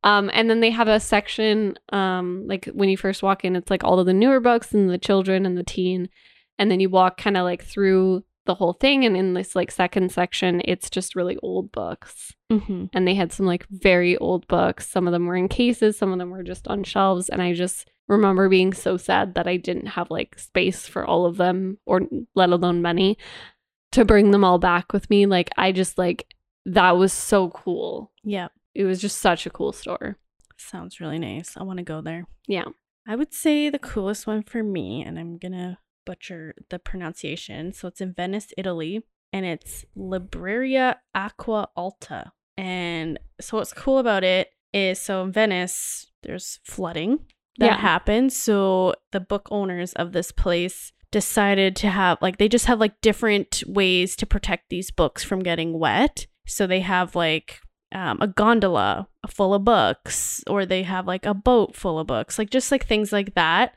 Um, and then they have a section, um, like when you first walk in, it's like all of the newer books and the children and the teen. And then you walk kind of like through the whole thing. And in this like second section, it's just really old books. hmm And they had some like very old books. Some of them were in cases, some of them were just on shelves. And I just remember being so sad that I didn't have like space for all of them or let alone money to bring them all back with me. Like, I just like that was so cool. Yeah. It was just such a cool store. Sounds really nice. I want to go there. Yeah. I would say the coolest one for me, and I'm going to butcher the pronunciation. So it's in Venice, Italy, and it's Libreria Acqua Alta. And so what's cool about it is so in Venice, there's flooding that Yeah. happened. So the book owners of this place decided to have like they just have like different ways to protect these books from getting wet. So they have like um, a gondola full of books, or they have like a boat full of books, like just like things like that.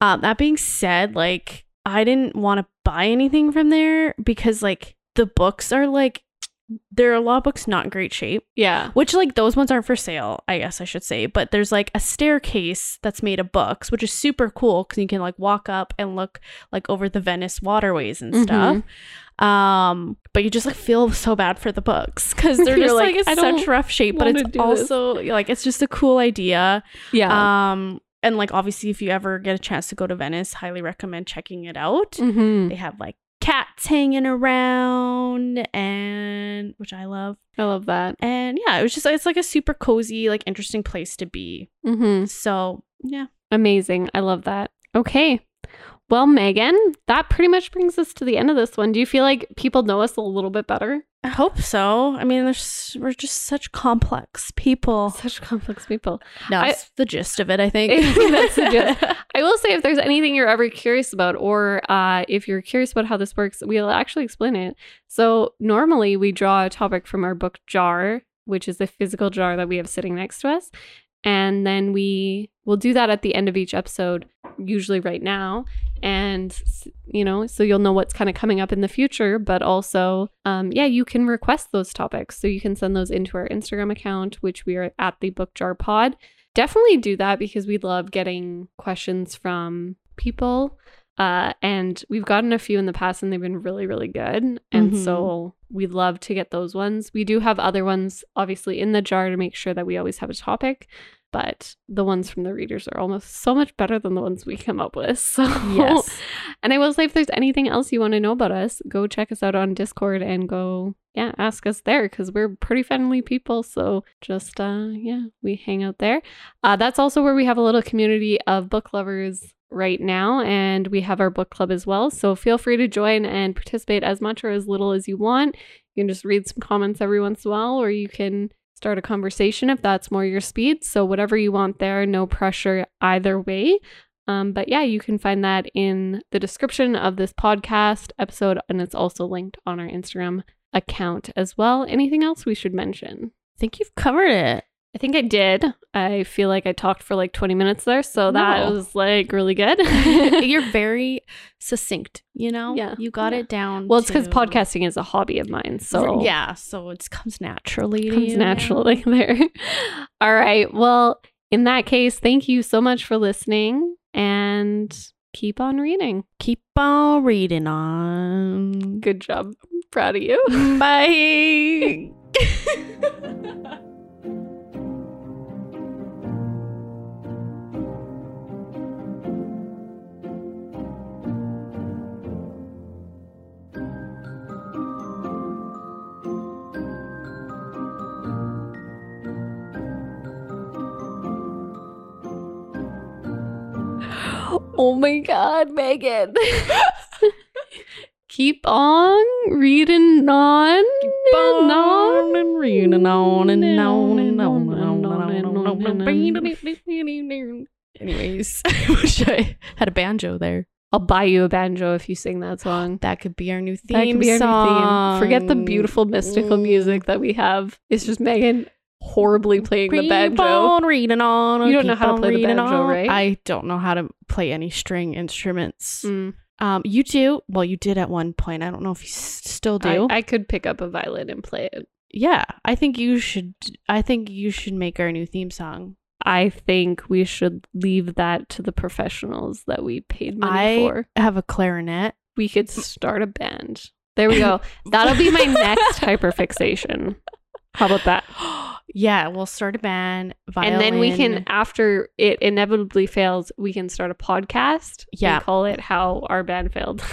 Um, that being said, like I didn't want to buy anything from there because like the books are like there are a lot of books not in great shape Yeah. which like those ones aren't for sale i guess i should say but there's like a staircase that's made of books which is super cool because you can like walk up and look like over the venice waterways and stuff um but you just like feel so bad for the books because they're [laughs] just like, like, in such rough shape but it's do this." also like it's just a cool idea Yeah. um and like obviously if you ever get a chance to go to venice highly recommend checking it out Mhm. they have like cats hanging around and which I love. I love that. And yeah, it was just it's like a super cozy, like interesting place to be. Mm-hmm. So yeah. Amazing. I love that. Okay. Well, Megan, that pretty much brings us to the end of this one. Do you feel like people know us a little bit better? I hope so. I mean, we're just such complex people. Such complex people. That's the gist of it, I think. [laughs] That's the gist. [laughs] I will say, if there's anything you're ever curious about, or uh, if you're curious about how this works, we'll actually explain it. So, normally we draw a topic from our book jar, which is a physical jar that we have sitting next to us. And then we will do that at the end of each episode, usually right now. And, you know, so you'll know what's kind of coming up in the future. But also, um, yeah, you can request those topics. So you can send those into our Instagram account, which we are at the Book Jar Pod definitely do that because we love getting questions from people. Uh, and we've gotten a few in the past and they've been really, really good. And Mhm. so we love to get those ones. We do have other ones, obviously, in the jar to make sure that we always have a topic. But the ones from the readers are almost so much better than the ones we come up with. [laughs] So, yes. [laughs] and I will say, if there's anything else you want to know about us, go check us out on Discord and go, yeah, ask us there because we're pretty friendly people. So just, uh, yeah, we hang out there. Uh, that's also where we have a little community of book lovers right now, and we have our book club as well. So feel free to join and participate as much or as little as you want. You can just read some comments every once in a while, or you can start a conversation if that's more your speed. So whatever you want there, no pressure either way. Um, but yeah, you can find that in the description of this podcast episode, and it's also linked on our Instagram account as well. Anything else we should mention? I think you've covered it. I think I did. I feel like I talked for like 20 minutes there, so that No. was like really good. [laughs] You're [laughs] very succinct, you know? Yeah. You got Yeah. it down. well, it's because to- podcasting is a hobby of mine, so yeah, so it comes naturally. comes naturally [laughs] there. All right. Well, in that case, thank you so much for listening and keep on reading. Keep on reading on. Good job. Proud of you. Bye. Oh my god, Megan. [laughs] Keep on reading on. on and reading on and on and on and on and on. Anyways, [laughs] I wish I had a banjo there. I'll buy you a banjo if you sing that song. That could be our new theme That could be our song. new theme. Forget the beautiful mystical Mm. music that we have. It's just Megan horribly playing the Keep banjo. on reading on. You don't know how to play the banjo, on. right? I don't know how to play any string instruments. Mm, Um, you do. Well, you did at one point. I don't know if you s- still do. I, I could pick up a violin and play it. yeah, I think you should. I think you should make our new theme song. I think we should leave that to the professionals that we paid money I for. have a clarinet. We could [laughs] start a band. There we go. [laughs] That'll be my next hyperfixation. How about that? [gasps] [gasps] [gasps] yeah, we'll start a band. Violin. And then we can, after it inevitably fails, we can start a podcast. Yeah. And call it How Our Band Failed. [laughs]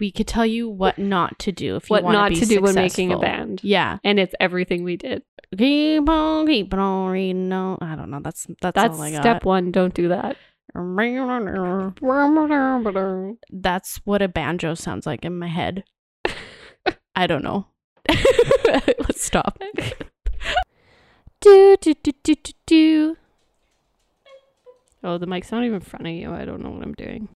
We could tell you what not to do if you want to do that. what want not to do when making a band. Yeah. And it's everything we did. Keep on, keep on reading on. I don't know. That's that's, That's all I got. step one. Don't do that. That's what a banjo sounds like in my head. [laughs] I don't know. [laughs] Let's stop. Do, do, do, do, do, do. Oh, the mic's not even in front of you. I don't know what I'm doing.